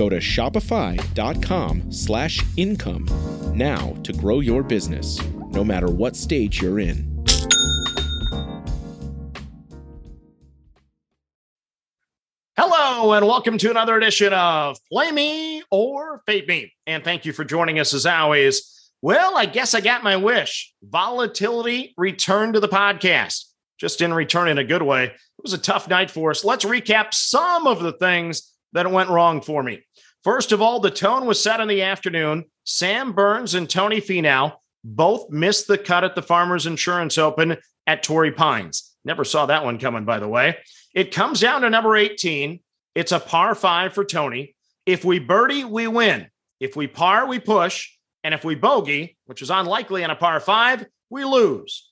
Go to shopify.com slash income now to grow your business, no matter what stage you're in. Hello, and welcome to another edition of Play Me or Fade Me. And thank you for joining us as always. Well, I guess I got my wish. Volatility returned to the podcast. Just didn't return in a good way. It was a tough night for us. Let's recap some of the things that went wrong for me. First of all, the tone was set in the afternoon. Sam Burns and Tony Finau both missed the cut at the Farmers Insurance Open at Torrey Pines. Never saw that one coming, by the way. It comes down to number 18. It's a par five for Tony. If we birdie, we win. If we par, we push. And if we bogey, which is unlikely on a par five, we lose.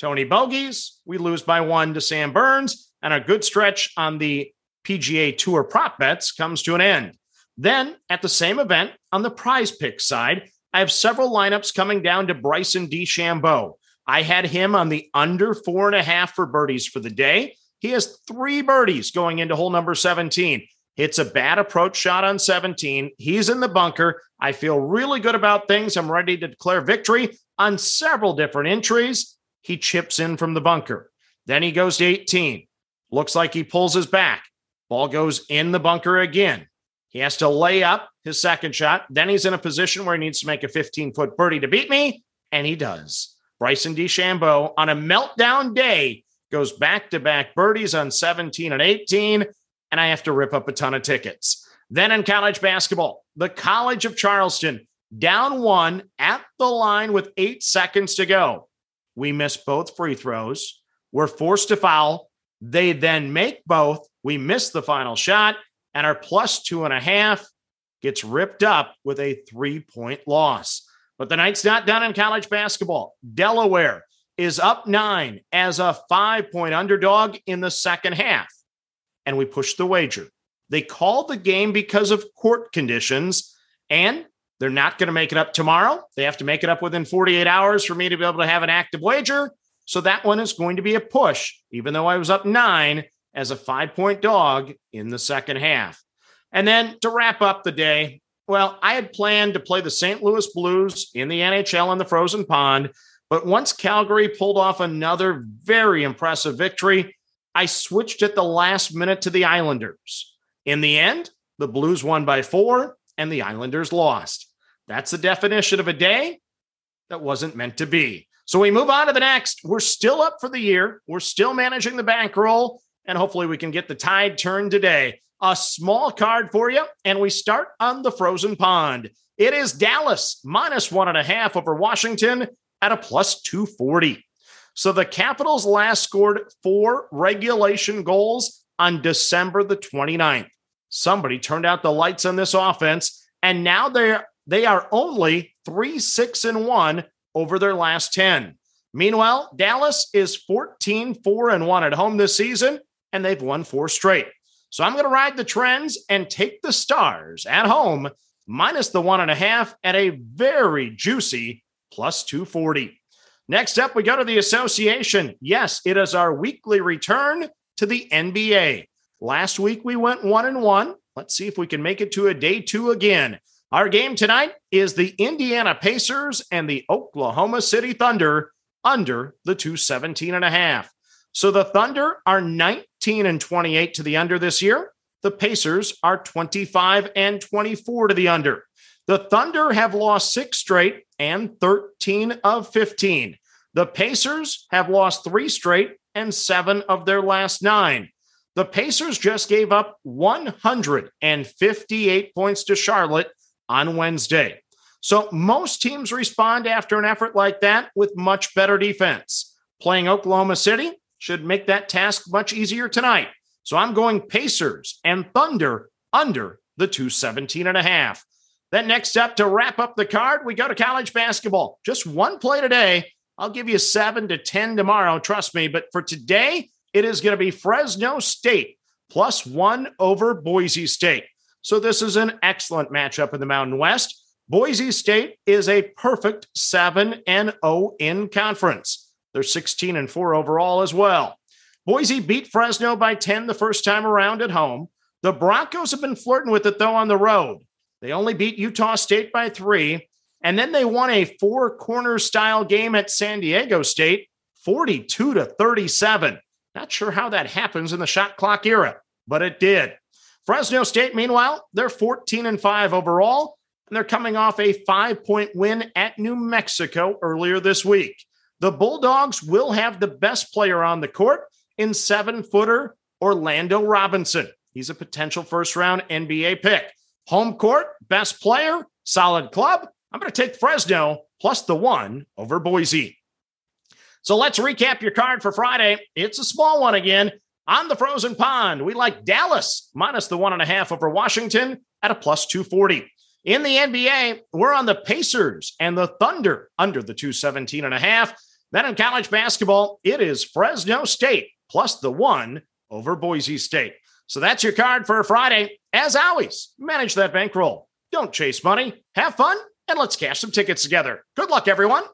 Tony bogeys, we lose by one to Sam Burns, and a good stretch on the PGA Tour prop bets comes to an end. Then at the same event, on the prize pick side, I have several lineups coming down to Bryson DeChambeau. I had him on the under four and a half for birdies for the day. He has three birdies going into hole number 17. It's a bad approach shot on 17. He's in the bunker. I feel really good about things. I'm ready to declare victory on several different entries. He chips in from the bunker. Then he goes to 18. Looks like he pulls his back. Ball goes in the bunker again. He has to lay up his second shot. Then he's in a position where he needs to make a 15 foot birdie to beat me, and he does. Bryson DeChambeau on a meltdown day goes back to back birdies on 17 and 18, and I have to rip up a ton of tickets. Then in college basketball, the College of Charleston down one at the line with eight seconds to go. We miss both free throws. We're forced to foul. They then make both. We miss the final shot, and our plus two and a half gets ripped up with a three point loss. But the night's not done in college basketball. Delaware is up nine as a five point underdog in the second half. And we pushed the wager. They called the game because of court conditions, and they're not going to make it up tomorrow. They have to make it up within 48 hours for me to be able to have an active wager. So that one is going to be a push, even though I was up nine as a five point dog in the second half. And then to wrap up the day, well, I had planned to play the St. Louis Blues in the NHL in the frozen pond but once Calgary pulled off another very impressive victory, I switched at the last minute to the Islanders. In the end, the Blues won by four and the Islanders lost. That's the definition of a day that wasn't meant to be. So we move on to the next. We're still up for the year. We're still managing the bankroll, and hopefully we can get the tide turned today. A small card for you, and we start on the frozen pond. It is Dallas minus one and a half over Washington at a plus 240. So the Capitals last scored four regulation goals on December the 29th. Somebody turned out the lights on this offense, and now they're they are only three, six, and one over their last 10. Meanwhile, Dallas is 14, 4, and 1 at home this season, and they've won four straight. So I'm going to ride the trends and take the stars at home, minus the one and a half at a very juicy plus 240. Next up, we go to the association. Yes, it is our weekly return to the NBA. Last week we went one and one. Let's see if we can make it to a day two again. Our game tonight is the Indiana Pacers and the Oklahoma City Thunder under the 217 and a half. So the Thunder are 19 and 28 to the under this year. The Pacers are 25 and 24 to the under. The Thunder have lost six straight and 13 of 15. The Pacers have lost three straight and seven of their last nine. The Pacers just gave up 158 points to Charlotte on Wednesday. So most teams respond after an effort like that with much better defense. Playing Oklahoma City should make that task much easier tonight. So I'm going Pacers and Thunder under the 217 and a half. Then next up to wrap up the card, we go to college basketball. Just one play today. I'll give you 7 to 10 tomorrow, trust me, but for today it is going to be Fresno State plus 1 over Boise State. So this is an excellent matchup in the Mountain West. Boise State is a perfect 7 and 0 in conference. They're 16 and 4 overall as well. Boise beat Fresno by 10 the first time around at home. The Broncos have been flirting with it though on the road. They only beat Utah State by 3 and then they won a four corner style game at San Diego State 42 to 37. Not sure how that happens in the shot clock era, but it did. Fresno State, meanwhile, they're 14 and 5 overall and they're coming off a five point win at New Mexico earlier this week. The Bulldogs will have the best player on the court in seven footer Orlando Robinson. He's a potential first round NBA pick. Home court, best player, solid club. I'm going to take Fresno plus the one over Boise. So let's recap your card for Friday. It's a small one again. On the frozen pond, we like Dallas minus the one and a half over Washington at a plus 240. In the NBA, we're on the Pacers and the Thunder under the 217 and a half. Then in college basketball, it is Fresno State plus the one over Boise State. So that's your card for Friday. As always, manage that bankroll. Don't chase money, have fun, and let's cash some tickets together. Good luck, everyone.